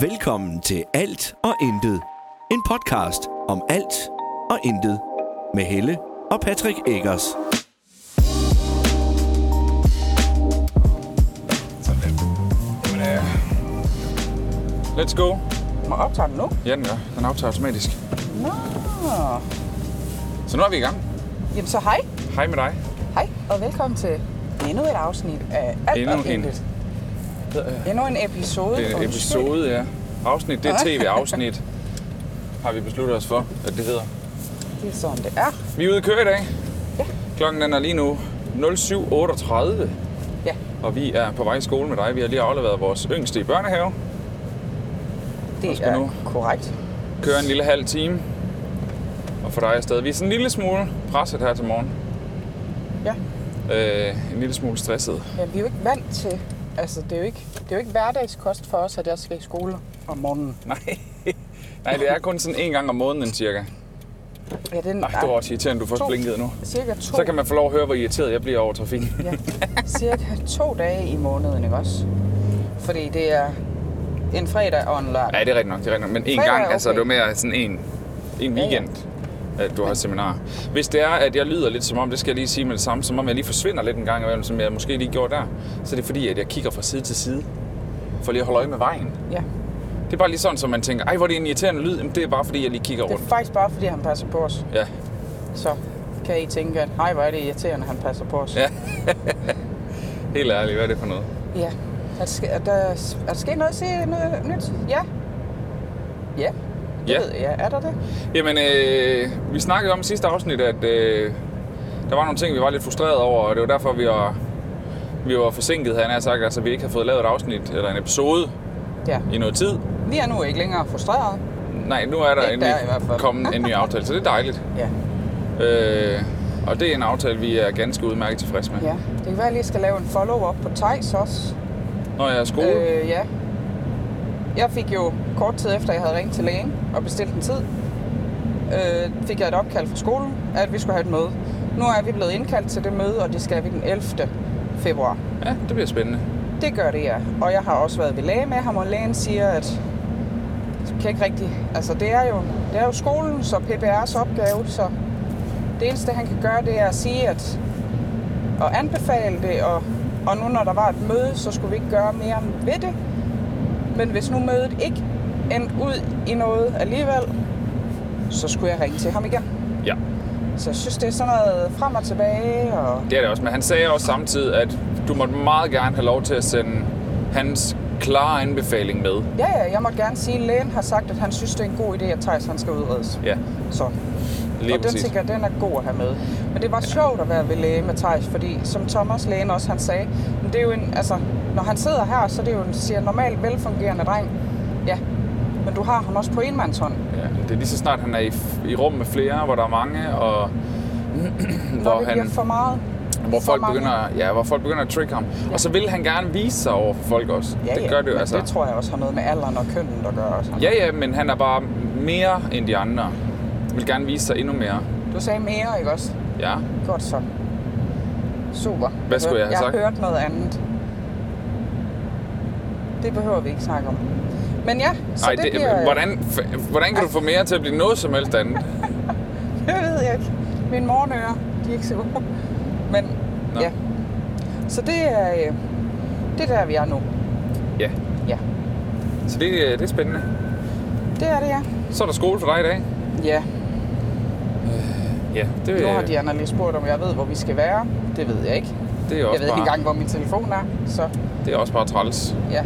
Velkommen til Alt og Intet. En podcast om alt og intet. Med Helle og Patrick Eggers. Sådan. Jamen, øh, let's go. Må optage den nu? Ja, den gør. Den optager automatisk. Nå. Så nu er vi i gang. Jamen så hej. Hej med dig. Hej, og velkommen til endnu et afsnit af Alt Endnu og en. Intet. Endnu en episode. Det er en episode, ja. Afsnit, det er tv-afsnit. Har vi besluttet os for, at det hedder. Det er sådan, det er. Vi er ude at køre i dag. Ja. Klokken den er lige nu 07.38, Ja, og vi er på vej i skole med dig. Vi har lige afleveret vores yngste i børnehave. det er nu? korrekt. Kører en lille halv time. Og for dig stadig. Vi er sådan en lille smule presset her til morgen. Ja. Øh, en lille smule stresset. ja, vi er jo ikke vant til... Altså, det er jo ikke, det er jo ikke hverdagskost for os, at jeg skal i skole om morgenen. Nej. Nej, det er kun sådan en gang om måneden cirka. Ja, den Nej, det var også irriterende, du først To. blinkede nu. cirka to, Så kan man få lov at høre, hvor irriteret jeg bliver over trafikken. ja, cirka to dage i måneden, ikke også? Fordi det er en fredag og en lørdag. Ja, det er rigtigt nok, det er rigtigt nok. Men en Fredag gang, altså okay. det var mere sådan en, en Ja, ja. At du har seminar. Hvis det er, at jeg lyder lidt som om, det skal jeg lige sige med det samme, som om jeg lige forsvinder lidt en gang imellem, som jeg måske lige gjorde der, så er det fordi, at jeg kigger fra side til side, for lige at holde øje med vejen. Ja, Det er bare lige sådan, som man tænker, ej, hvor er det en irriterende lyd, Jamen, det er bare fordi, jeg lige kigger det er rundt. faktisk bare, fordi han passer på os. Ja, Så kan I tænke, at hej, hvor er det irriterende, han passer på os. Ja. helt ærligt, hvad er det for noget? ja. Er der, er, der, er der sket noget se noget nyt? Ja. Ja. Det Ja. Ved jeg. Er der det? Jamen, øh, vi snakkede om i sidste afsnit, at øh, der var nogle ting, vi var lidt frustrerede over, og det var derfor, vi var, vi var forsinket, havde jeg sagt. Altså, vi ikke har fået lavet et afsnit eller en episode Ja. i noget tid. Vi er nu ikke længere frustrerede. Nej, nu er der Ikke endelig der kommet en ny aftale, så det er dejligt. Ja. Øh, og det er en aftale, vi er ganske udmærket tilfredse med. ja. Det kan være, at jeg lige skal lave en follow-up på Thijs også. Når jeg er skole. Øh, ja. Jeg fik jo kort tid efter, jeg havde ringet til lægen og bestilt en tid, øh, fik jeg et opkald fra skolen, at vi skulle have et møde. Nu er vi blevet indkaldt til det møde, og det skal vi den 11. februar. ja, det bliver spændende. Det gør det, ja. Og jeg har også været ved læge med ham, og lægen siger, at kan ikke rigtig... Altså, det er jo, det er jo skolens og PPR's opgave, så det eneste, han kan gøre, det er at sige, at og anbefale det, og, og nu når der var et møde, så skulle vi ikke gøre mere ved det. Men hvis nu mødet ikke endte ud i noget alligevel, så skulle jeg ringe til ham igen. Ja, Så jeg synes, det er sådan noget frem og tilbage, og det er det også. Men han sagde også samtidig, at du måtte meget gerne have lov til at sende hans klare anbefaling med. Ja, ja, jeg måtte gerne sige, at lægen har sagt, at han synes, det er en god idé, at Thijs han skal udredes. Ja, Så. lige og den tænker den er god at have med. Men det var sjovt at være ved læge med Thijs, fordi som Thomas lægen også han sagde, men det er jo en, altså, når han sidder her, så er det jo en siger, normalt velfungerende dreng. Ja, men du har ham også på enmandshånd. Ja, det er lige så snart, han er i, i rum med flere, hvor der er mange, og Når hvor, det han, for meget. hvor, for folk mange. begynder, ja, hvor folk begynder at trigge ham. Ja. Og så vil han gerne vise sig over for folk også. Ja, det ja, gør det jo altså. det tror jeg også har noget med alderen og kønnen at gøre. Også. Ja, ja, men han er bare mere end de andre. Vil gerne vise sig endnu mere. Du sagde mere, ikke også? Ja, Godt så. Super. Hvad skulle jeg have jeg sagt? Jeg har hørt noget andet. Det behøver vi ikke snakke om. Men ja, så Ej, det, det, bliver... hvordan, f- hvordan kan du få mere til at blive noget som helst andet? Det ved jeg ikke. Mine morgenører, de er ikke så gode. Men Nå. ja. Så det er, øh, det er der, vi er nu. Ja, Ja, så det, øh, det er spændende. det er det, ja. Så er der skole for dig i dag. Ja, Ja, det, nu har Diana lige spurgt, om jeg ved, hvor vi skal være. Det ved jeg ikke. det er Jeg også ved ikke bare, engang, hvor min telefon er. Så det er også bare træls, ja.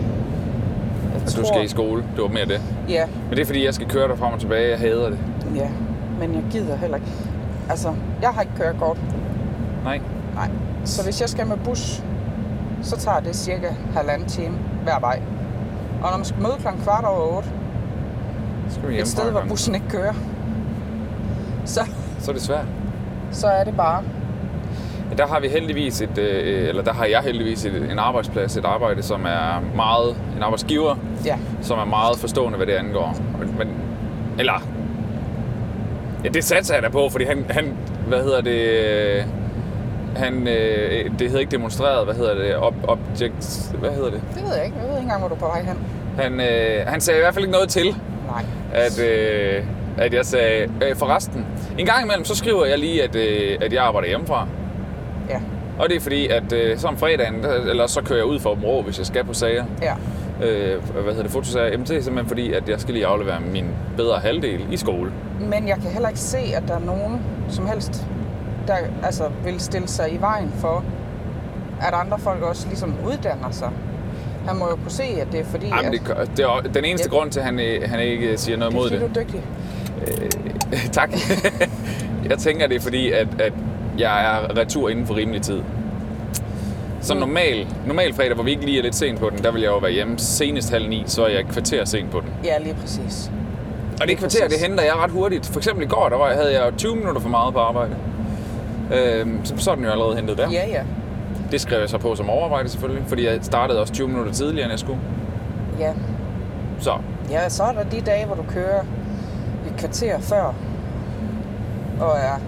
At du skal i skole. Det var mere det. Ja, Men det er fordi, jeg skal køre dig frem og tilbage. Jeg hader det. ja. Men jeg gider heller ikke. Altså, jeg har ikke kørekort. Nej. Nej. Så hvis jeg skal med bus, så tager det cirka halvanden time hver vej. Og når man skal møde klokken kvart over otte, skal vi et sted, hvor bussen ikke kører, så, Så er det svært. så er det bare Ja, der har vi heldigvis et, øh, eller der har jeg heldigvis et, en arbejdsplads, et arbejde, som er meget, en arbejdsgiver, Ja, som er meget forstående, hvad det angår. Men, men eller, ja, det satser jeg da på, fordi han, han hvad hedder det, øh, han, øh, det hedder ikke demonstreret, hvad hedder det? Ob, object, hvad hedder det? Det ved jeg ikke. Jeg ved ikke engang, hvor du er på vej hen. Han, øh, han sagde i hvert fald ikke noget til, Nej. at, øh, at jeg sagde, øh, forresten, en gang imellem, så skriver jeg lige, at, øh, at jeg arbejder hjemmefra. Ja. Og det er fordi, at øh, så om fredagen, der, eller så kører jeg ud for Åben Rå, hvis jeg skal på sager. Ja. Øh, hvad hedder det, fotosager. Jamen det er simpelthen fordi, at jeg skal lige aflevere min bedre halvdel i skole. Men jeg kan heller ikke se, at der er nogen som helst, der altså, vil stille sig i vejen for, at andre folk også ligesom uddanner sig. Han må jo kunne se, at det er fordi, Ej, men at, det, det er den eneste Ja. grund til, at han, øh, han ikke siger noget det er mod det. du er dygtig. tak. jeg tænker, det er fordi, at, at jeg er retur inden for rimelig tid. Så Mm. normal, normal fredag, hvor vi ikke lige er lidt sent på den, der vil jeg jo være hjemme senest halv ni, så er jeg et kvarter sent på den. Ja, lige præcis. Og det kvarter, det henter jeg ret hurtigt. For eksempel i går, der var, havde jeg 20 minutter for meget på arbejde. Øhm, så, så er den jo allerede hentet der. Ja, ja. Det skrev jeg så på som overarbejde selvfølgelig, fordi jeg startede også 20 minutter tidligere, end jeg skulle. Ja. Så ja, så er der de dage, hvor du kører et kvarter før, og er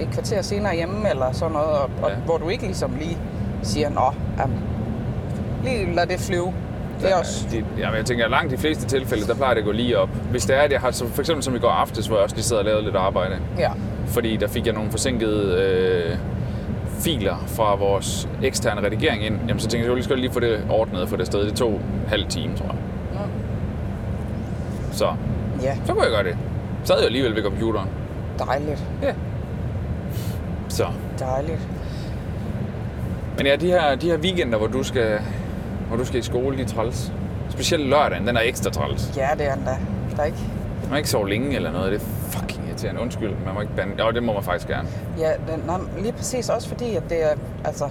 et kvarter senere hjemme, eller sådan noget, og, og Ja. hvor du ikke ligesom lige siger, nå, jamen, lige lad det flyve. Det er også... De, ja, men jeg tænker, at langt de fleste tilfælde, der plejer det at gå lige op. Hvis det er, at jeg har, så for eksempel som i går aftes, hvor jeg også lige sidder og lavede lidt arbejde, Ja. fordi der fik jeg nogle forsinkede øh, filer fra vores eksterne redigering ind, jamen så tænkte jeg, jeg lige skal lige få det ordnet for det sted. Det tog halv time, tror jeg. Så, Ja, så kunne jeg gøre det. Så sad jeg alligevel ved computeren. dejligt. Ja. Så. Dejligt. Men ja, de her, de her weekender, hvor du skal, hvor du skal i skole, de er træls. Specielt lørdagen, den er ekstra træls. Ja, det er endda. Der er ikke... Man må ikke sove længe eller noget. Det er fucking irriterende. Undskyld, man må ikke bande. Jo, det må man faktisk gerne. Ja, den, nej, lige præcis også fordi, at det er, altså,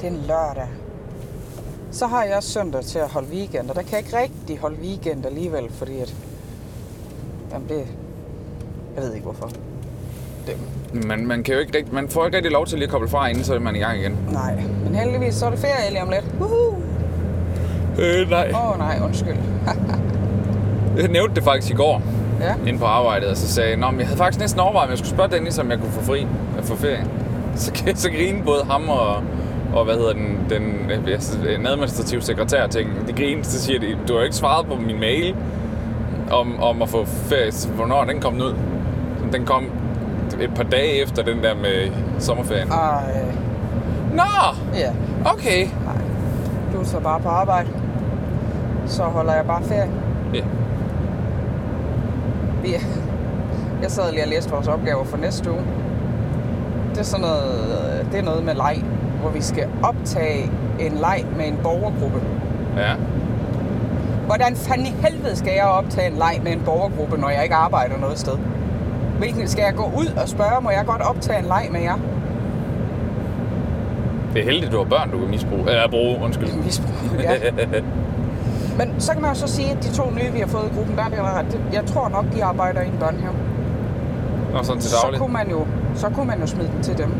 det er en lørdag. Så har jeg også søndag til at holde weekend, og der kan jeg ikke rigtig holde weekend alligevel, fordi at, jamen det, jeg ved ikke hvorfor. Det, Man, man, kan jo ikke rigtig, man får ikke rigtig lov til lige at koble fra, inden så er man i gang igen. nej, men heldigvis så er det ferie lige om lidt. Woohoo! Øh, nej. Åh oh, nej, undskyld. Jeg nævnte det faktisk i går, Ja, inde på arbejdet, og så sagde jeg, jeg havde faktisk næsten overvejet, om jeg skulle spørge Dennis, om jeg kunne få fri øh, for ferie. Så, så grinede både ham og, og hvad hedder den, den, øh, jeg synes, en administrativ sekretær ting. De grinede, så siger de, du har ikke svaret på min mail om, om at få ferie. Så Hvornår den kommet ud? Den kom et par dage efter den der med sommerferien. Ej, Nå, ja, okay. nej. Du er så bare på arbejde. Så holder jeg bare ferie. Ja. Vi, jeg sad lige og læste vores opgaver for næste uge. Det er sådan noget, det er noget med leg, hvor vi skal optage en leg med en borgergruppe. Ja. Hvordan fanden i helvede skal jeg optage en leg med en borgergruppe, når jeg ikke arbejder noget sted? Hvilken skal jeg gå ud og spørge, må jeg godt optage en leg med jer? Det er heldigt, du har børn, du kan misbruge. Eller bruge, undskyld. Misbrug, ja. Men så kan man jo så sige, at de to nye, vi har fået i gruppen, der er. Det- Jeg tror nok, de arbejder i en børnehave. Og sådan til så daglig. kunne, man jo, så kunne man jo smide den til dem.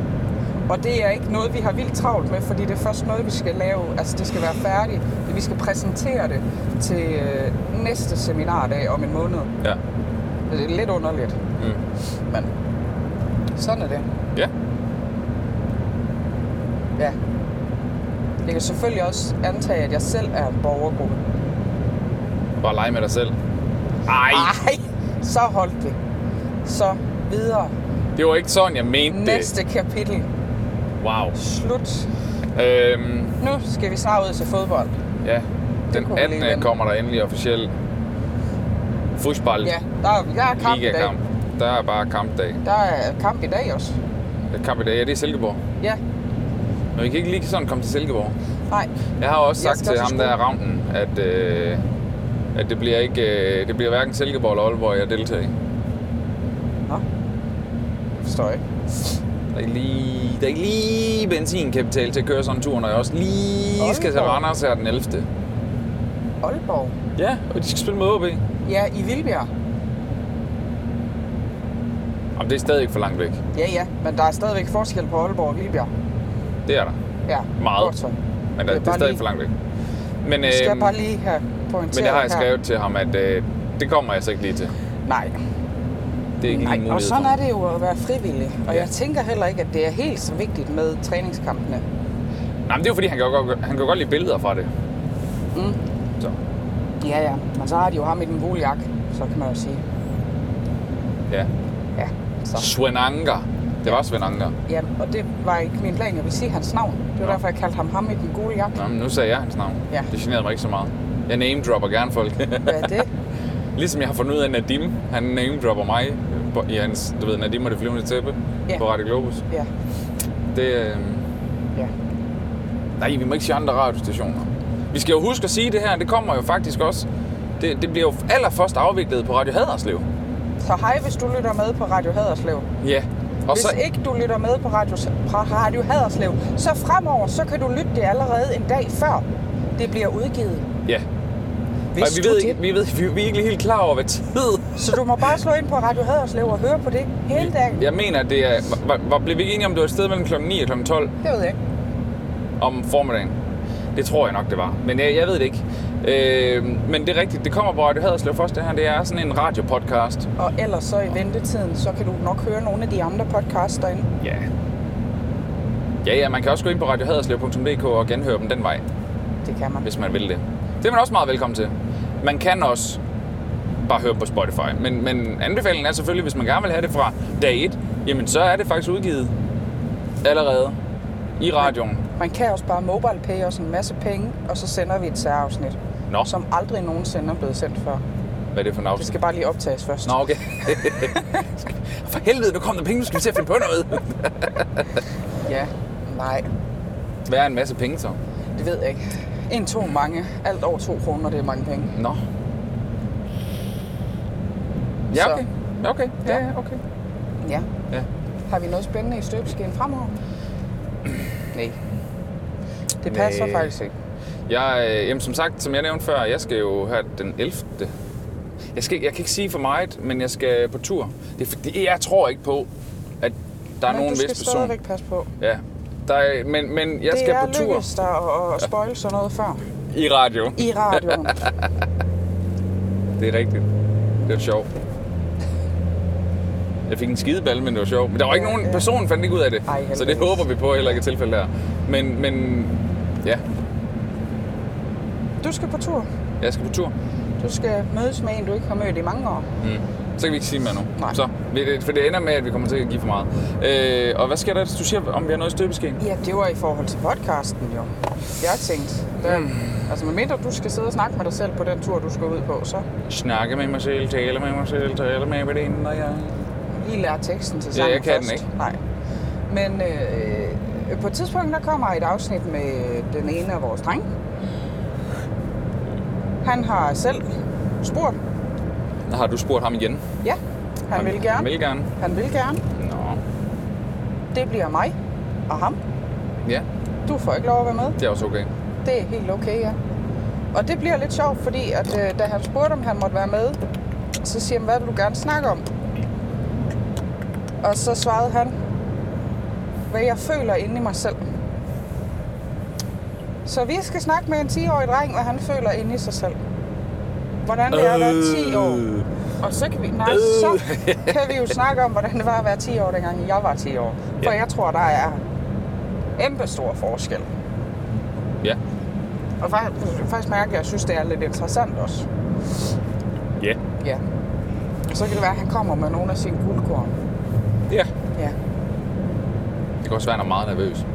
Og det er ikke noget, vi har vildt travlt med, fordi det er først noget, vi skal lave. Altså, det skal være færdigt. Vi skal præsentere det til øh, næste seminardag om en måned. Ja. Det er lidt underligt, Mm. men sådan er det. Ja. Ja. Jeg kan selvfølgelig også antage, at jeg selv er en borgergruppe. Bare lege med dig selv. Ej, Ej, så holdt vi. Så videre. det var ikke sådan, jeg mente Næste kapitel. det. Wow. Slut. Øhm, Nu skal vi snart ud til fodbold. ja, den kunne vi lige 18. vente. kommer der endelig officiel fodbold Ja, der er, der er kamp i dag. Der er bare kampdag. Der er kamp i dag også. Det er kamp i dag, ja, det er Silkeborg. Ja, Men vi kan ikke lige sådan komme til Silkeborg. nej. Jeg har også sagt til ham i der skole. Ravnen, at, øh, at det bliver ikke øh, det bliver hverken Silkeborg eller Aalborg, jeg deltager i. Nå. Forstår jeg ikke. Der er lige, der er ikke lige benzinkapital til at køre sådan en tur, når jeg også lige skal til Aalborg. Randers her den 11. Aalborg. Ja, og de skal spille mod OB. Ja, i Vildbjerg. Jamen, det er stadig ikke for langt væk. Ja, ja, men der er stadigvæk forskel på Aalborg og Vildbjerg. Det er der. Ja, Meget. Godt så. Men Det er det, er stadig lige- for langt væk. Men, Vi skal øhm, bare lige have pointeret men det har jeg her. skrevet til ham, at øh, det kommer jeg så ikke lige til. Nej. Det er ikke Nej, og sådan er det jo at være frivillig. Og Ja. jeg tænker heller ikke, at det er helt så vigtigt med træningskampene. Nej, men det er jo fordi, han kan, godt, han kan godt lide billeder fra det. Mm. Så, Ja, ja. Men så har de jo ham i den gule jakke, så kan man jo sige. ja. Ja, så. Sven Anker. Det var Sven Anker. Ja, og det var ikke min plan. Jeg vil sige hans navn. Det var Nå. derfor, jeg kaldte ham ham i den gule jakke. Nå, men nu sagde jeg hans navn. Ja. Det generede mig ikke så meget. Jeg name-dropper gerne folk. Hvad er det? ligesom jeg har fundet ud af, Nadim, han name-dropper mig i hans, du ved, Nadim og det flyvende tæppe Ja. på Radio Globus. Ja, Det, øh, ja. nej, vi må ikke sige andre radiostationer. Vi skal jo huske at sige det her, det kommer jo faktisk også, det, det bliver jo allerførst afviklet på Radio Haderslev. Så hej, hvis du lytter med på Radio Haderslev. Ja. Og Hvis så, ikke du lytter med på Radio, Radio Haderslev, så fremover, så kan du lytte det allerede en dag før det bliver udgivet. ja. Hvis Og vi ved, ikke, vi, ved, vi, vi er ikke helt klar over, hvad tid. Så du må bare slå ind på Radio Haderslev og høre på det hele dagen. Jeg mener, det er... Var, var, blev vi ikke enige om, det var et sted mellem kl. 9 og kl. 12 Det ved jeg ikke. om formiddagen? Det tror jeg nok, det var. Men jeg, jeg ved det ikke. Øh, men det er rigtigt. Det kommer på Radio Haderslev først, det her. Det er sådan en radiopodcast. Og ellers så i ventetiden, så kan du nok høre nogle af de andre podcasts derinde. Ja. Ja, ja, man kan også gå ind på radiohaderslev.dk og genhøre dem den vej, Det kan man. hvis man vil det. Det er man også meget velkommen til. Man kan også bare høre på Spotify. Men, men anbefalingen er selvfølgelig, hvis man gerne vil have det fra dag 1, jamen så er det faktisk udgivet allerede i radioen. Man kan også bare mobile pay os en masse penge, og så sender vi et særafsnit, Nå, som aldrig nogensinde er blevet sendt før. hvad er det for en Det afsnit? skal bare lige optages først. Nå, okay. for helvede, nu kom der penge, nu skal vi til at finde på noget. Ja, nej, Hvad er en masse penge så? det ved jeg ikke. En, to, mange. Alt over to kroner, det er mange penge. Nå. Ja, Så- okay. Ja, okay. Ja, Ja. ja, okay. Ja. Ja. Har vi noget spændende i støbeskeen fremover? Nej. Det passer Nej. faktisk ikke. Jeg, øh, jamen, som sagt, som jeg nævnte før, jeg skal jo her den 11. Jeg, skal, jeg kan ikke sige for meget, men jeg skal på tur. Det er fordi, jeg tror ikke på, at der er Men nogen du skal vis person. stadigvæk passe på. Ja. Der er, men, men jeg det skal er på tur lykkedes dig at, at spoil sådan noget før. i radio. I radioen. Det er rigtigt. Det var sjovt. Jeg fik en skideball, men det var sjovt. Men der var ikke Ja, nogen ja. person, fandt ikke ud af det. Ej, så det håber vi på heller ikke er tilfældet her. Men, men ja, Du skal på tur. jeg skal på tur. Du skal mødes med en, du ikke har mødt i mange år. Mm. Så kan vi ikke sige mere nu. Nej. Så, for det ender med, at vi kommer til at give for meget. Øh, og hvad sker der, du siger, om vi har noget i støbeskeen? Ja, det var i forhold til podcasten jo. Jeg tænkte, der, mm. altså medmindre du skal sidde og snakke med dig selv på den tur, du skal ud på, så Snakke med mig selv, tale med mig selv, tale med veninden og jeg. lige lære teksten til Ja, sangen jeg kan den først. ikke. Nej. Men øh, på et tidspunkt, der kommer et afsnit med den ene af vores drenge. Han har selv spurgt. Har du spurgt ham igen? Ja, han, vil Han gerne. vil gerne. Han vil gerne. Nå. Det bliver mig og ham. Ja, Du får ikke lov at være med. det er også okay. Det er helt okay, ja. Og det bliver lidt sjovt, fordi at, øh, da han spurgte, om han måtte være med, så siger han, hvad vil du gerne snakke om? Og så svarede han, hvad jeg føler inde i mig selv. Så vi skal snakke med en 10-årig dreng, hvad han føler inde i sig selv. Hvordan det er at være 10 år. Og så kan vi, nej, så kan vi jo snakke om, hvordan det var at være 10 år, dengang jeg var 10 år. For Ja. jeg tror, der er kæmpe stor forskel. Ja. Og faktisk, faktisk mærke, at jeg synes, det er lidt interessant også. Ja. Ja. Så kan det være, at han kommer med nogle af sine guldkorn. Ja. Ja. Det kan også være, at han er meget nervøs.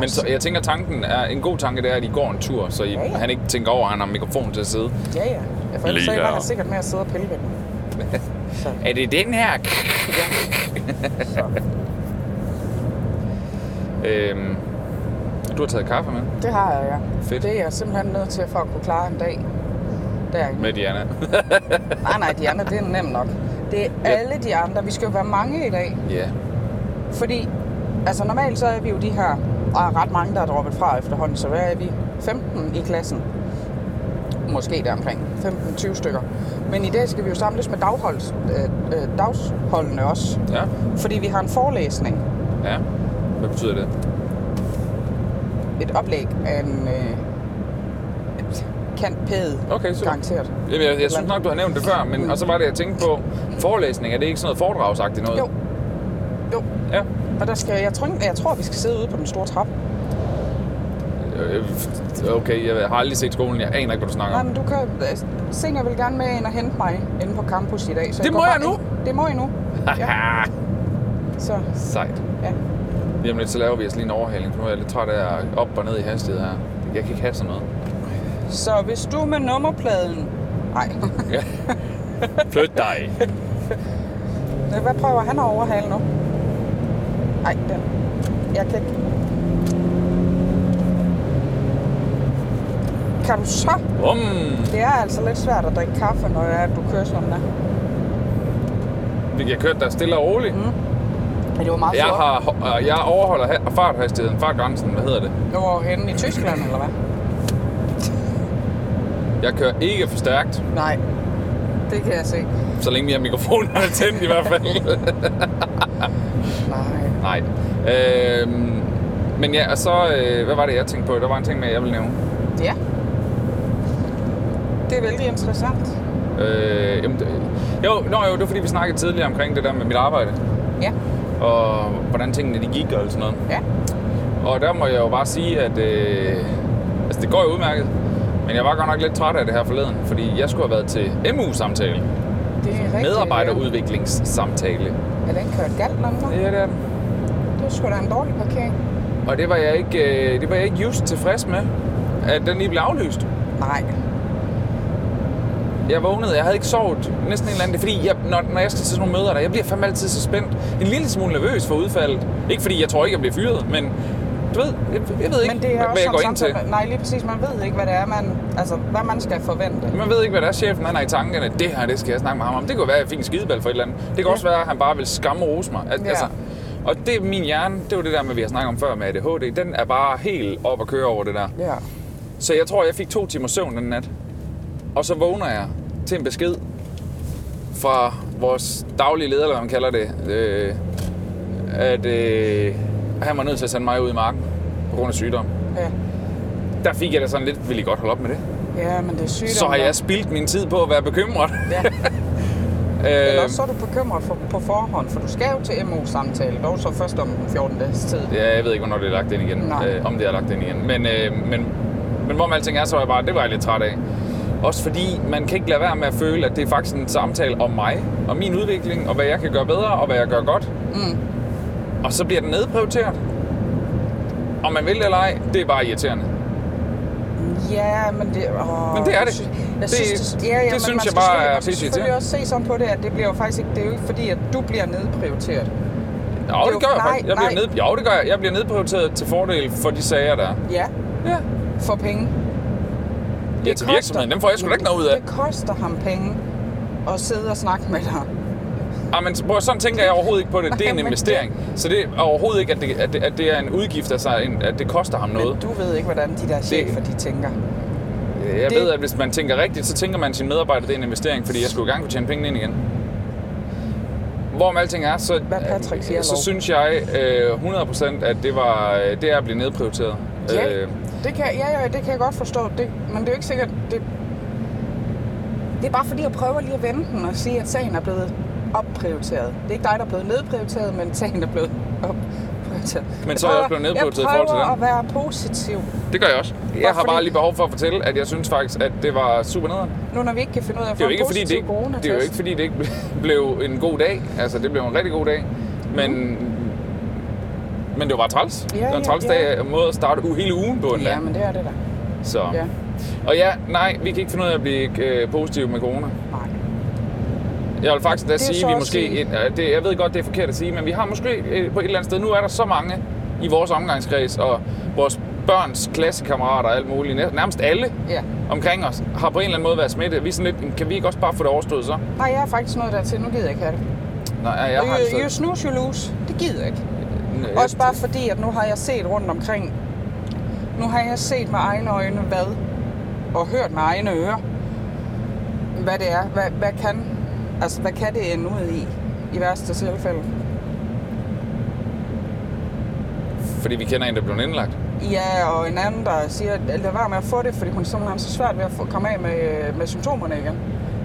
Men så, jeg tænker, tanken er, en god tanke det er, at I går en tur, så I, Ja, ja. han ikke tænker over, at han har mikrofon til at sidde. Ja, ja. ja for ellers så her. han sikkert med at sidde og pille ved den. Så, Er det den her? så. øhm, du har taget kaffe med? Det har jeg, ja. Fedt. Det er jeg simpelthen nødt til for at kunne klare en dag. Derinde. Med Diana. Nej, nej, de andre, det er nemt nok. Det er Ja. alle de andre. Vi skal jo være mange i dag. Ja. Fordi, altså normalt så er vi jo de her, og er ret mange, der er droppet fra efterhånden, så hvad er vi? 15 i klassen. Måske der omkring 15-20 stykker. Men i dag skal vi jo samles med dagholds, øh, øh, dagsholdene også. Ja. Fordi vi har en forelæsning, Ja. Hvad betyder det? et oplæg af en, øh, kant pæde. Okay, super. Garanteret. Jamen, jeg, jeg synes nok, du har nævnt det før, men, og så var det, jeg tænkte på, forelæsning, er det ikke sådan noget foredragsagtigt noget? Jo. Og der skal, jeg, tror, jeg tror, vi skal sidde ude på den store trappe. Øh, Okay, jeg har aldrig set skolen, jeg aner ikke, hvad du snakker Nej, om. men du kan... altså, Senior vil gerne med ind og hente mig inde på campus i dag. Så Det går må jeg nu? ind. Det må I nu. Ja. Så, Sejt. ja. Lige om lidt, så laver vi os lige en overhaling, nu er jeg lidt træt af at op og ned i hastighed her. Jeg kan ikke have sådan noget. Så hvis du med nummerpladen... Nej. Flyt dig. hvad prøver han at overhale nu? Nej, den. Jeg kan ikke... Kan du så? Um. Det er altså lidt svært at drikke kaffe, når det er, at du kører sådan der. Vi kan køre der stille og roligt. Mm. Men det var meget Jeg, flot. har, øh, jeg overholder ha- farthastigheden, fartgrænsen, hvad hedder det? Det var henne i Tyskland, eller hvad? Jeg kører ikke for stærkt, Nej, det kan jeg se. så længe vi har mikrofonen tændt i hvert fald. Nej. Øhm, men ja, og så, øh, hvad var det, jeg tænkte på? Der var en ting med, jeg ville nævne. Ja. Det er vældig interessant. Øh, jamen, det, jo, nå, jo, det var fordi, vi snakkede tidligere omkring det der med mit arbejde, Ja. og hvordan tingene de gik og sådan noget. Ja. Og der må jeg jo bare sige, at øh, altså, det går jo udmærket, men jeg var godt nok lidt træt af det her forleden, fordi jeg skulle have været til MU-samtale, Det er rigtigt. medarbejderudviklingssamtale. Er den kørt galt, London? Ja, det er den. Sgu da en dårlig parkering. Og det var jeg ikke, øh, det var jeg ikke just tilfreds med, at den lige blev aflyst. Nej. Jeg vågnede, jeg havde ikke sovet næsten en eller anden. Det fordi, jeg, når, når jeg skal til sådan nogle møder der, jeg bliver fandme altid så spændt. En lille smule nervøs for udfaldet. Ikke fordi jeg tror ikke, jeg bliver fyret, men du ved, jeg, jeg ved ikke, Men det er hvad også jeg går ind til. Nej, lige præcis. Man ved ikke, hvad det er, man, altså, hvad man skal forvente. Man ved ikke, hvad der er chefen, han har i tankerne. Det her, det skal jeg snakke med ham om. Det kunne være, at jeg fik en skideball for et eller andet. Det kan Ja. også være, at han bare vil skamme rose mig. Al- Ja. Altså, og det er min hjerne, det var det der med, vi har snakket om før med ADHD. Den er bare helt op at køre over det der. Ja. Så jeg tror, jeg fik to timer søvn den nat. Og så vågner jeg til en besked fra vores daglige leder, eller hvad man kalder det, øh, at øh, han var nødt til at sende mig ud i marken på grund af sygdom. Ja. Der fik jeg da sådan lidt, vil I godt holde op med det? Ja, men det er sygdom. Så har jeg spildt min tid på at være bekymret. Ja. Eller øh, også så er du bekymret for, på forhånd, for du skal jo til MO-samtale, dog så først om 14 dages tid. ja, jeg ved ikke, hvornår det er lagt ind igen. Nej. Øh, om det er lagt ind igen. Men, øh, men, men hvor med alting er, så var jeg bare, det var jeg lidt træt af. Også fordi man kan ikke lade være med at føle, at det er faktisk en samtale om mig, og min udvikling, og hvad jeg kan gøre bedre, og hvad jeg gør godt. Mm. Og så bliver den nedprioriteret. Om man vil det eller ej, det er bare irriterende. Ja, men det... Åh, Men det er det. Jeg Det- synes, det, ja, ja, det men synes man jeg skal bare er man skal pisse irriterende. også se sådan på det, at det bliver jo faktisk ikke... Det er jo ikke fordi, at du bliver nedprioriteret. Jo, jo- det gør jeg nej, faktisk. Jeg bliver nej. ned, jo, det gør jeg. Jeg bliver nedprioriteret til fordel for de sager, der er. Ja, Ja. for penge. Ja, til virksomheden. Dem får jeg sgu ikke noget ud af. Det koster ham penge at sidde og snakke med dig. Ah, men prøv, sådan tænker jeg overhovedet ikke på det. Det er en investering. Så det er overhovedet ikke, at det, at det, at det er en udgift, altså en, at det koster ham noget. Men du ved ikke, hvordan de der chefer, de tænker. Jeg det- ved, at hvis man tænker rigtigt, så tænker man sin medarbejder, det er en investering, fordi jeg skulle gerne kunne tjene penge ind igen. Hvorom alting er, så, Hvad Patrick siger, så lov. synes jeg øh, 100% at det, var, øh, det er at blive nedprioriteret. Ja, Øh, det kan, ja, ja, det kan jeg godt forstå. Det, men det er jo ikke sikkert... Det, det er bare fordi, jeg prøver lige at vende den og sige, at sagen er blevet opprioriteret. Det er ikke dig, der er blevet nedprioriteret, men sagen er blevet opprioriteret. Men så er jeg også blevet nedprioriteret i Jeg forhold til prøver den. at være positiv. det gør jeg også. Jeg Bare har bare fordi- lige behov for at fortælle, at jeg synes faktisk, at det var super nederen. Nu når vi ikke kan finde ud af at Det er jo en ikke, fordi det, positiv ikke, coronatest. det er jo ikke, fordi det ikke blev en god dag. Altså, det blev en rigtig god dag. Men, men det var bare træls. Ja, det var en ja, træls ja. dag, en måde at starte hele ugen på en Ja, dag. men det er det da. Så. Ja. Og ja, nej, vi kan ikke finde ud af at blive øh, positive med corona. Jeg vil faktisk da sige, vi måske... øh, det, jeg ved godt, det er forkert at sige, men vi har måske øh, på et eller andet sted... Nu er der så mange i vores omgangskreds, og vores børns klassekammerater og alt muligt, nær- nærmest alle Ja. omkring os, har på en eller anden måde været smittet. Vi er sådan lidt, kan vi ikke også bare få det overstået så? Nej, jeg er faktisk noget der til. Nu gider jeg ikke have det. Nej, jeg har You, you altså... snooze, you lose. Det gider jeg ikke. Øh, Også bare fordi, at nu har jeg set rundt omkring. Nu har jeg set med egne øjne, hvad, og hørt med egne ører, hvad det er. Hvad, hvad kan, altså, hvad kan det ende ud i, i værste tilfælde? Fordi vi kender en, der blev indlagt. Ja, og en anden, der siger, at lad være med at få det, fordi hun simpelthen har så svært ved at få, komme af med, med symptomerne igen.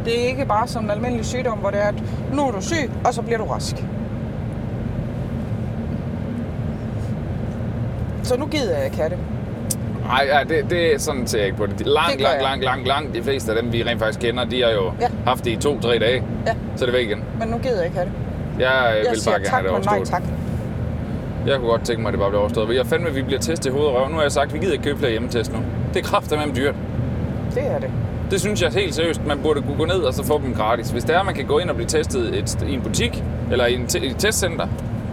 Det er ikke bare sådan en almindelig sygdom, hvor det er, at nu er du syg, og så bliver du rask. Så nu gider jeg ikke have det. Nej, ja, det, det er sådan ser jeg ikke på det. Det Langt, gør langt, langt, langt, langt. De fleste af dem, vi rent faktisk kender, de har jo Ja. Haft det i to-tre dage. Ja, Så er det væk igen. men nu gider jeg ikke have det. Jeg, jeg vil bare gerne have det men nej overstået. tak. Jeg kunne godt tænke mig, at det bare blev overstået. Jeg fandme, at vi bliver testet i hoved og røv. Nu har jeg sagt, at vi gider ikke købe flere hjemmetest nu. Det er kraftedeme dyrt. Det er det. Det synes jeg helt seriøst, man burde kunne gå ned og så få dem gratis. Hvis det er, at man kan gå ind og blive testet et, i en butik, eller i en et testcenter,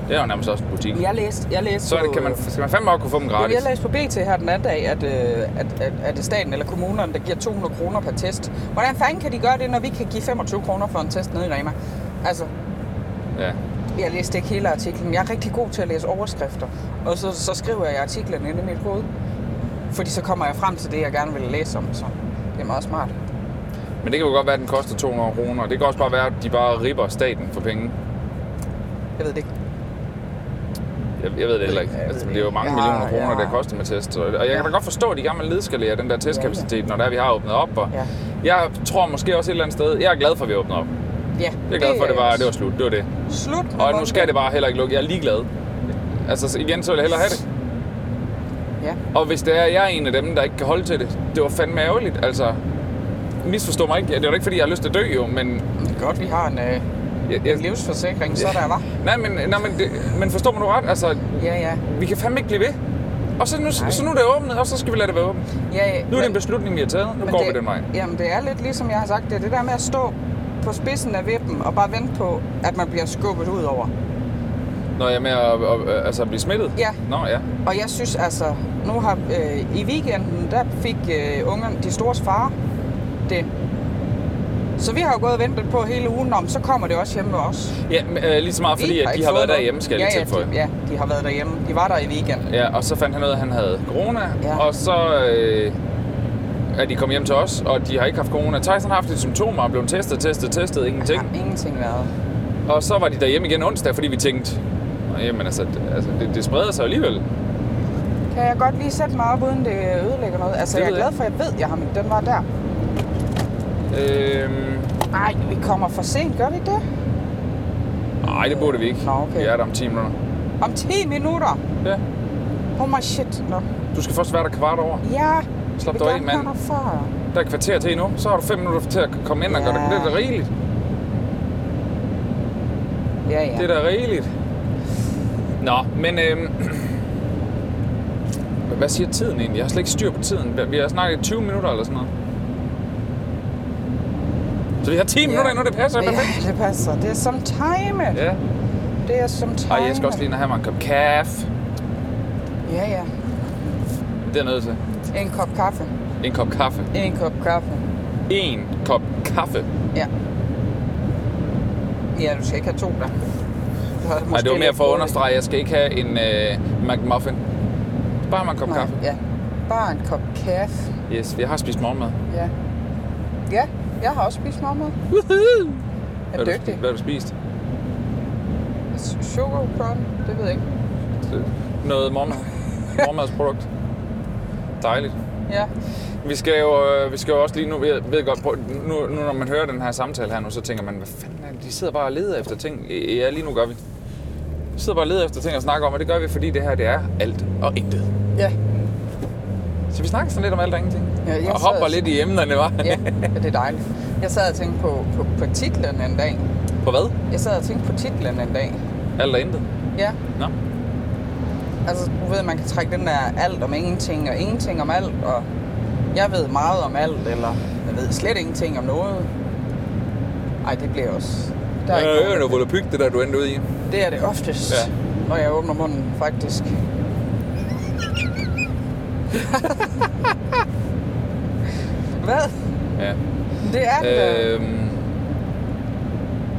det er jo nærmest også en butik. Jeg læste, jeg læste Så er det, kan man, skal man fandme også kunne få dem gratis. jeg læste på BT her den anden dag, at, øh, at, at, at det staten eller kommunerne, der giver 200 kroner per test. Hvordan fanden kan de gøre det, når vi kan give 25 kroner for en test nede i Rema? Altså, Ja. jeg læste ikke hele artiklen. Jeg er rigtig god til at læse overskrifter. Og så, så skriver jeg artiklen ind i mit hoved. Fordi så kommer jeg frem til det, jeg gerne vil læse om. Så det er meget smart. Men det kan jo godt være, at den koster 200 kroner. Det kan også bare være, at de bare ripper staten for penge. Jeg ved det ikke. Jeg, jeg ved det heller ikke. Altså, det er jo mange Ja, millioner kroner, ja. det koster med test. Og jeg kan da godt forstå, at de gerne vil nedskalere den der testkapacitet, når det er, vi har åbnet op. Og Ja. Jeg tror måske også et eller andet sted, jeg er glad for, at vi åbner op. Ja, Jeg er glad for, at det var, det var slut. Det var det. Slut Og nu skal det bare heller ikke lukke. Jeg er ligeglad. Altså så igen, så vil jeg hellere have det. Ja. Og hvis det er, jeg er en af dem, der ikke kan holde til det, det var fandme ærgerligt. Altså, misforstå mig ikke. Det er jo ikke, fordi jeg har lyst til at dø, jo, men... Det er godt, vi har en, øh, Jeg, jeg, livsforsikring, så der var. nej, men, nej, men, det, men forstår mig nu ret? Altså, Ja, ja. vi kan fandme ikke blive ved. Og så nu, Nej. så nu er det åbnet, og så skal vi lade det være åbent. ja, ja. Nu er det en beslutning, vi har taget. Nu går det, vi den vej. Jamen, det er lidt ligesom jeg har sagt. Det er det der med at stå på spidsen af vippen og bare vente på, at man bliver skubbet ud over. Når jeg er med at, at, at altså, blive smittet? Ja. Nå, ja. Og jeg synes altså, nu har øh, i weekenden, der fik øh, ungerne, de stores far, det. Så vi har jo gået og ventet på hele ugen om, så kommer det også hjemme med os. Ja, men, øh, lige så meget fordi, at de har været derhjemme, skal jeg ja, lige ja, de, ja, de har været derhjemme. De var der i weekenden. Ja, og så fandt han ud af, at han havde corona, Ja. og så øh, er de kommet hjem til os, og de har ikke haft corona. Tyson har haft lidt symptomer og blevet testet, testet, testet, ingenting. Har ingenting været. Og så var de derhjemme igen onsdag, fordi vi tænkte, "Nå, jamen altså, det, altså det, det spreder sig alligevel. Kan jeg godt lige sætte mig op, uden det ødelægger noget? Altså, Det jeg er glad for, at jeg ved, at jeg har min. Den var der. Øhm, Nej, vi kommer for sent, gør vi ikke det? nej, det burde vi ikke. Nå, okay. Vi er der om 10 minutter. Om 10 minutter? Ja. Oh my shit. Nå. Du skal først være der kvart over. Ja. Slap dig af, mand. Der er kvarter til endnu. Så har du 5 minutter til at komme ind og gøre det. Ja. Det er da rigeligt. Ja, ja. Det er da rigeligt. Nå, men øhm, hvad siger tiden egentlig? Jeg har slet ikke styr på tiden. Vi har snakket i 20 minutter eller sådan noget. Så vi har 10 minutter endnu, det passer perfekt. Ja, det passer. Det er som time. Ja. Det er som time. Ej, jeg skal også lige have mig en kop kaffe. Ja, ja. Det er nødt til. En kop kaffe. En kop kaffe. En kop kaffe. En kop kaffe. Ja. Ja, du skal ikke have to der. Nej, det var mere for at understrege, at jeg skal ikke have en øh, McMuffin. Bare en kop Nej, kaffe. Ja. Bare en kop kaffe. Yes, jeg har spist morgenmad. Ja. Ja, jeg har også spist morgenmad. Hvad Jeg er du, dygtig. hvad har du spist? Sugar prawn, det ved jeg ikke. Noget morgenmad. Morgenmadsprodukt. Dejligt. Ja. Vi skal jo, øh, vi skal jo også lige nu, jeg ved godt, nu, nu når man hører den her samtale her nu, så tænker man, hvad fanden er det? De sidder bare og leder efter ting. Ja, lige nu gør vi. Vi sidder bare og leder efter ting at snakke om, og det gør vi, fordi det her, det er alt og intet. Ja. Så vi snakker sådan lidt om alt og ingenting. Jeg og hopper lidt i emnerne, var. ja, det er dejligt. Jeg sad og tænkte på, på, på titlen en dag. På hvad? Jeg sad og tænkte på titlen en dag. Alt og intet. Ja, Nå. altså du ved, man kan trække den der alt om ingenting, og ingenting om alt, og jeg ved meget om alt, eller jeg ved slet ingenting om noget. Ej, det bliver også... Der er Ja, ikke noget. volapyk, det der, du endte ud i. Det er det oftest, Ja. når jeg åbner munden, faktisk. Hvad? Ja. Det er det øh... Øhm,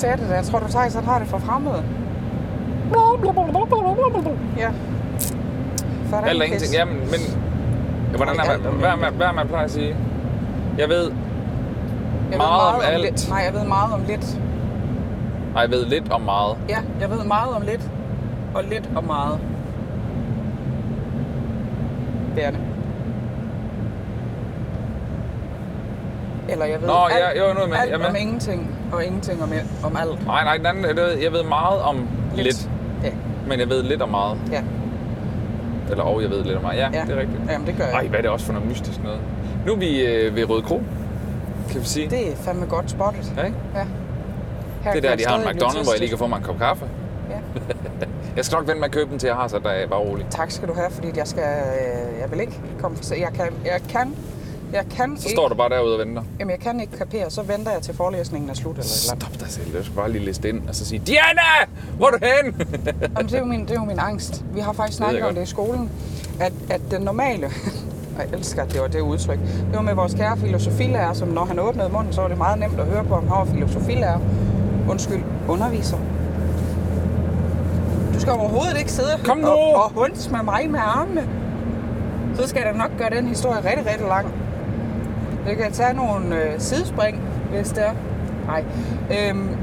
Det er det da. Jeg tror, du tager sådan har det for fremmede. Ja. For alt og ingenting. Jamen, men... Hvordan er man, hvad, er man, hvad er man plejer at sige? Jeg ved... jeg meget ved om alt. Lidt. Nej, jeg ved meget om lidt. Ej, jeg ved lidt om meget. Ja, jeg ved meget om lidt. Og lidt om meget. Det er det. Eller jeg ved Nå, alt, ja, jo, nu er med. alt Jeg med. om ingenting, og ingenting om, om alt. Nej, nej, den anden, jeg ved- jeg ved meget om lidt. lidt. Ja, Men jeg ved lidt om meget. ja, Eller og jeg ved lidt om meget. Ja, ja. det er rigtigt. Jamen, det gør jeg. Ej, hvad er det også for noget mystisk noget? Nu er vi øh, ved Røde Kro, kan vi sige. Det er fandme godt spottet. Ja, ikke? Ja. Her Det er der, de har en McDonald's, hvor jeg lige kan få mig en kop kaffe. Ja. Jeg skal nok vente med at købe den til, jeg har, så der er bare rolig. Tak skal du have, fordi jeg skal... øh, Jeg vil ikke komme for. Jeg kan, jeg kan, jeg kan Så ikke... står du bare derude og venter. Jamen, jeg kan ikke kapere, så venter jeg til forelæsningen er slut eller et eller. Stop dig selv. Jeg skal bare lige liste ind og så sige, Diana, hvor er du hen? Jamen, det, er jo min, det er jo min angst. Vi har faktisk snakket om det i skolen, at, at den normale... jeg elsker, at det var det udtryk. Det var med vores kære filosofilærer, som når han åbnede munden, så var det meget nemt at høre på, om han var filosofilærer. Undskyld, underviser. Du skal overhovedet ikke sidde Kom nu! og, og hunds med mig med armene. Så skal jeg da nok gøre den historie rigtig, rigtig lang. Jeg kan tage nogle øh, sidespring, hvis det er. Nej. Øhm,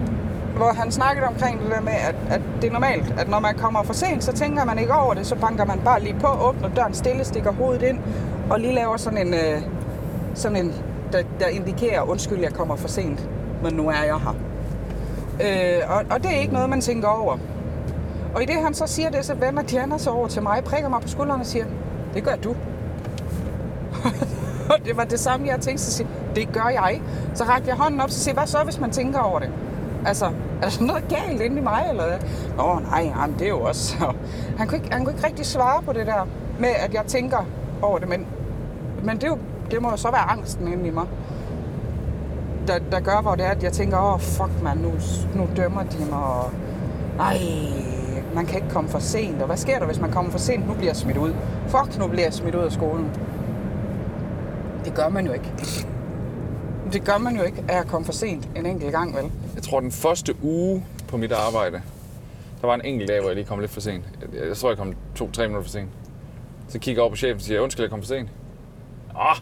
hvor han snakkede omkring det der med, at, at det er normalt, at når man kommer for sent, så tænker man ikke over det, så banker man bare lige på, åbner døren stille, stikker hovedet ind, og lige laver sådan en, øh, sådan en der, der indikerer, undskyld, jeg kommer for sent, men nu er jeg her. Øh, og, og det er ikke noget, man tænker over. Og i det, han så siger det, så vender Diana sig over til mig, prikker mig på skulderen og siger, det gør du. Det var det samme, jeg tænkte, så siger, det gør jeg. Så rakte jeg hånden op, så siger hvad så, hvis man tænker over det? Altså, er der sådan noget galt inde i mig, eller hvad? Nå, nej, jamen, det er jo også... Han kunne, ikke, han kunne ikke rigtig svare på det der med, at jeg tænker over det, men, men det, er jo, det må jo så være angsten inde i mig, der, der gør, hvor det er, at jeg tænker, åh, oh, fuck man, nu, nu dømmer de mig, og nej, man kan ikke komme for sent, og hvad sker der, hvis man kommer for sent? Nu bliver jeg smidt ud. Fuck, nu bliver jeg smidt ud af skolen. Det gør man jo ikke. Det gør man jo ikke, at jeg kom for sent en enkelt gang, vel? Jeg tror, den første uge på mit arbejde, der var en enkelt dag, hvor jeg lige kom lidt for sent. Jeg, tror, jeg kom to-tre minutter for sent. Så kigger jeg over på chefen og siger, undskyld, jeg kom for sent. Ah,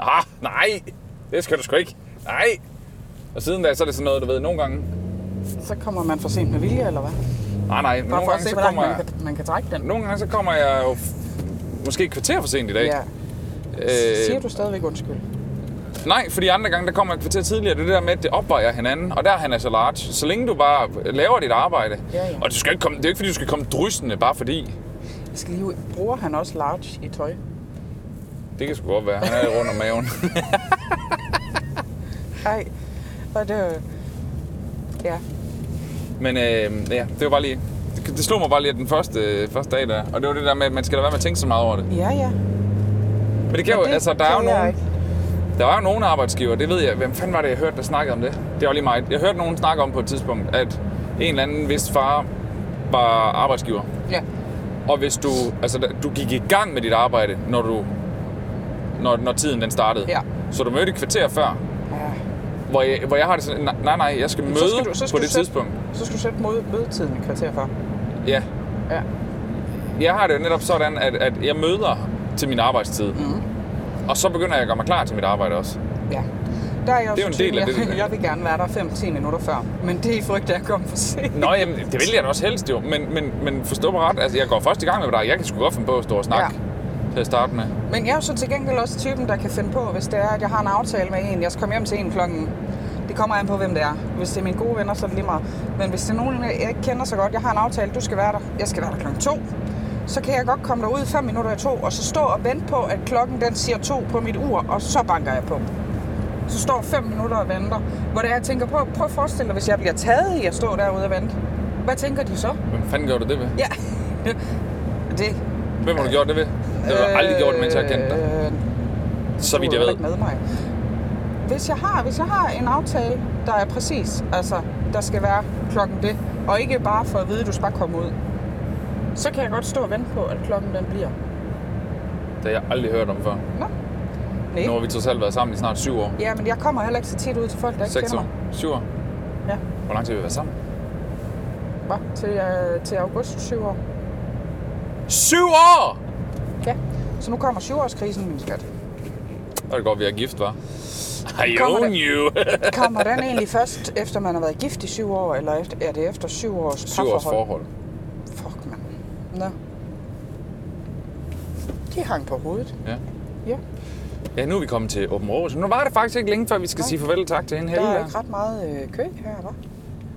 ah, nej, det skal du sgu ikke. Nej. Og siden da, så er det sådan noget, du ved, nogle gange... Så kommer man for sent med vilje, eller hvad? Nej, nej, Bare nogle for at gange, se, så kommer man jeg, kan, man kan trække den. nogle gange, så kommer jeg jo f- måske et kvarter for sent i dag. Ja. Øh, Siger du stadigvæk undskyld? Nej, fordi andre gange, der kommer jeg et kvarter tidligere. Det er det der med, at det opvejer hinanden, og der er han altså large. Så længe du bare laver dit arbejde, Ja, ja. og du skal ikke komme, det er ikke, fordi du skal komme drysende, bare fordi. Jeg skal lige. Bruger han også large i tøj? Det kan sgu godt være. Han er rundt om maven. Nej. Og det... Ja. Men øh, ja, det var bare lige... Det, slog mig bare lige den første, første dag der. Og det var det der med, at man skal lade være med at tænke så meget over det. Ja, ja. Men det kan jo, det altså, der er jo nogen... Der var jo nogle arbejdsgiver, det ved jeg. Hvem fanden var det, jeg hørte, der snakkede om det? Det var lige mig. Jeg hørte nogen snakke om på et tidspunkt, at en eller anden vidste far var arbejdsgiver. Ja. Og hvis du, altså, du gik i gang med dit arbejde, når du, når, når tiden den startede. Ja. Så du mødte et kvarter før, ja. hvor jeg, hvor jeg har det sådan, nej, nej, jeg skal møde så skal du, så skal på det sætte, tidspunkt. Så skal du sætte møde, mødetiden et kvarter før. Ja. Ja. Jeg har det jo netop sådan, at, at jeg møder til min arbejdstid. Mm. Og så begynder jeg at gøre mig klar til mit arbejde også. Ja. Der er jeg Det er jo en del af det, Jeg, jeg vil gerne være der 5-10 minutter før. Men det er i frygt, at jeg kommer for sent. Nå, jamen, det vil jeg da også helst jo. Men, men, men forstå mig ret, altså jeg går først i gang med dig. Jeg kan sgu godt finde på at stå og snakke ja. til at starte med. Men jeg er jo så til gengæld også typen, der kan finde på, hvis det er, at jeg har en aftale med en. Jeg skal komme hjem til en klokken. Det kommer an på, hvem det er. Hvis det er mine gode venner, så er det lige meget. Men hvis det er nogen, jeg ikke kender så godt, jeg har en aftale, du skal være der. Jeg skal være der klokken to. Så kan jeg godt komme derud 5 minutter i to, og så stå og vente på, at klokken den siger to på mit ur, og så banker jeg på. Så står 5 minutter og venter. Hvor det er, jeg tænker, prøv, prøv at forestille dig, hvis jeg bliver taget i at stå derude og vente. Hvad tænker de så? Hvem fanden gjorde du det ved? Ja, det... Hvem har du gjort det ved? Det har du aldrig gjort, mens jeg har kendt dig. Øh, Så vidt jeg ved. ikke med mig. Hvis jeg, har, hvis jeg har en aftale, der er præcis, altså der skal være klokken det, og ikke bare for at vide, at du skal bare komme ud, så kan jeg godt stå og vente på, at klokken den bliver. Det har jeg aldrig hørt om før. Nå? Nej. Nu har vi totalt været sammen i snart syv år. Ja, men jeg kommer heller ikke så tit ud til folk, der ikke Seks kender år. mig. Syv år. Ja. Hvor lang tid har vi været sammen? Hvad? Til, øh, til august 7 år. Syv år! Ja. Så nu kommer syvårskrisen, min skat. Det er det godt, vi er gift, var. I Kommer own det? you! Kommer den egentlig først, efter man har været gift i syv år, eller efter, er det efter syv års Syv års parforhold? forhold. Nå. De hang på hovedet. Ja. Ja. Ja, nu er vi kommet til Åben Rå, så nu var det faktisk ikke længe, før vi skal Nej. sige farvel og tak til hende Der er ikke ret meget øh, kø her, hva'?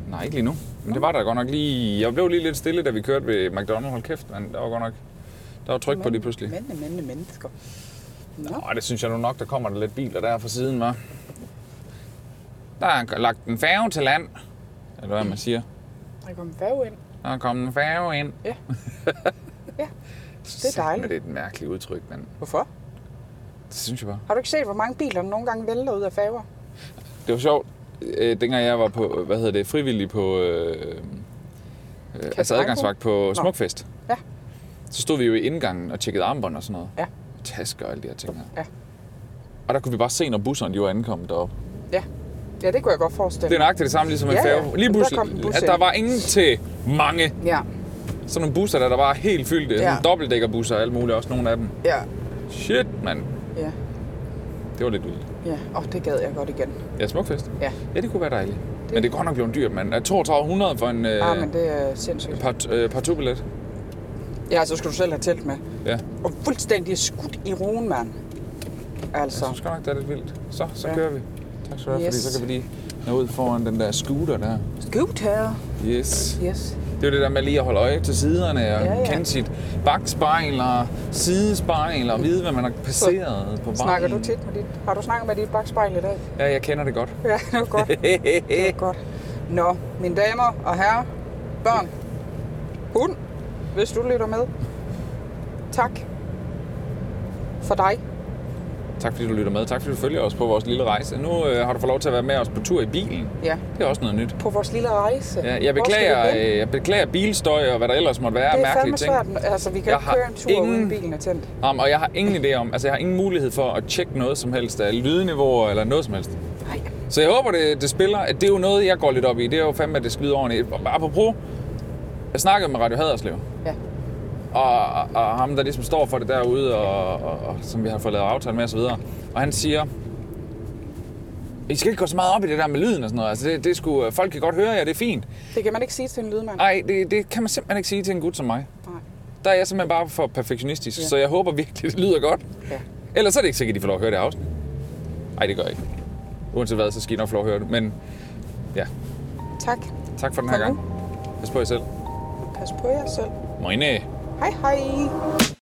Nej, ikke lige nu. Men det var der godt nok lige... Jeg blev lige lidt stille, da vi kørte ved McDonald's. Hold kæft, men der var godt nok... Der var tryk på lige pludselig. Mændene, mændene, mennesker. Nå, Nå, det synes jeg nu nok, der kommer der lidt biler der fra siden, var. Der er lagt en færge til land. Eller hvad man siger. der kom en færge ind. Der er kommet en færge ind. Ja. ja, det er dejligt. Det er et mærkeligt udtryk, men Hvorfor? det synes jeg bare. Har du ikke set, hvor mange biler der nogle gange vælter ud af færger? Det var sjovt. Øh, dengang jeg var på, hvad hedder det, frivillig på... Øh, øh, altså adgangsvagt på Smukfest. Ja. Så stod vi jo i indgangen og tjekkede armbånd og sådan noget. Ja. Tasker og alle de her ting her. Ja. Og der kunne vi bare se, når busserne de var ankommet deroppe. Ja. Ja, det kunne jeg godt forestille Det er mig. nøjagtigt det samme ligesom en Ja, ja. færge. Lige Der pludselig, en bus at der var ingen til mange. Ja, Sådan nogle busser, der, der var helt fyldte. Ja. Sådan dobbeltdækkerbusser og alt muligt, også nogle af dem. ja, Shit, mand. ja, Det var lidt vildt. ja. Åh, oh, det gad jeg godt igen. Ja, smukfest. Ja. Ja, det kunne være dejligt. Det... Men det er godt nok blevet dyrt, mand. Er 3200 for en øh, Ah, men det er sindssygt. part, øh, partout-billet? Ja, så skal du selv have telt med. Ja. Og fuldstændig skudt i roen, mand. Altså, Jeg synes godt nok, det er lidt vildt. Så, så Ja. kører vi. Tak skal du have, Yes. fordi så kan vi lige ud foran den der scooter der. scooter. Yes. Yes. Det er jo det der med lige at holde øje til siderne og Ja, ja, kende sit bagspejl og sidespejl og vide, hvad man har passeret på vejen. Snakker du tit med dit... Har du snakket med dit bagspejl i dag? Ja, jeg kender det godt. Ja, det var godt. Det var godt. Nå, mine damer og herrer, børn, hund, hvis du lytter med. Tak for dig. Tak fordi du lytter med. Tak fordi du følger os på vores lille rejse. Nu øh, har du fået lov til at være med os på tur i bilen. Ja, Det er også noget nyt. på vores lille rejse. Ja, jeg, beklager, øh, jeg beklager bilstøj og hvad der ellers måtte være Det er mærkelige ting. svært. Altså, vi kan Jeg ikke køre en tur ingen- uden bilen er tændt. Um, og jeg har ingen idé om, altså jeg har ingen mulighed for at tjekke noget som helst af lydniveauer eller noget som helst. Nej. Så jeg håber, det, det spiller. At det er jo noget, jeg går lidt op i. Det er jo fandme, at det lyde ordentligt. Apropos, jeg snakkede med Radio Haderslev. Ja. Og, og, og ham, der ligesom står for det derude, og, og, og som vi har fået lavet aftale med osv. Og han siger, I skal ikke gå så meget op i det der med lyden og sådan noget. Altså det, det er sgu, folk kan godt høre jer, det er fint. Det kan man ikke sige til en lydmand. Nej, det, det kan man simpelthen ikke sige til en gut som mig. Nej. Der er jeg simpelthen bare for perfektionistisk, Ja. så jeg håber virkelig, det lyder godt. Ja. Ellers er det ikke sikkert, at de får lov at høre det afsnit. Nej, det gør jeg ikke. Uanset hvad, så skal I nok få lov at høre det. Men ja, Tak. tak for den her nu. gang. Pas på jer selv. Pas på jer selv. Moine. Hej hej.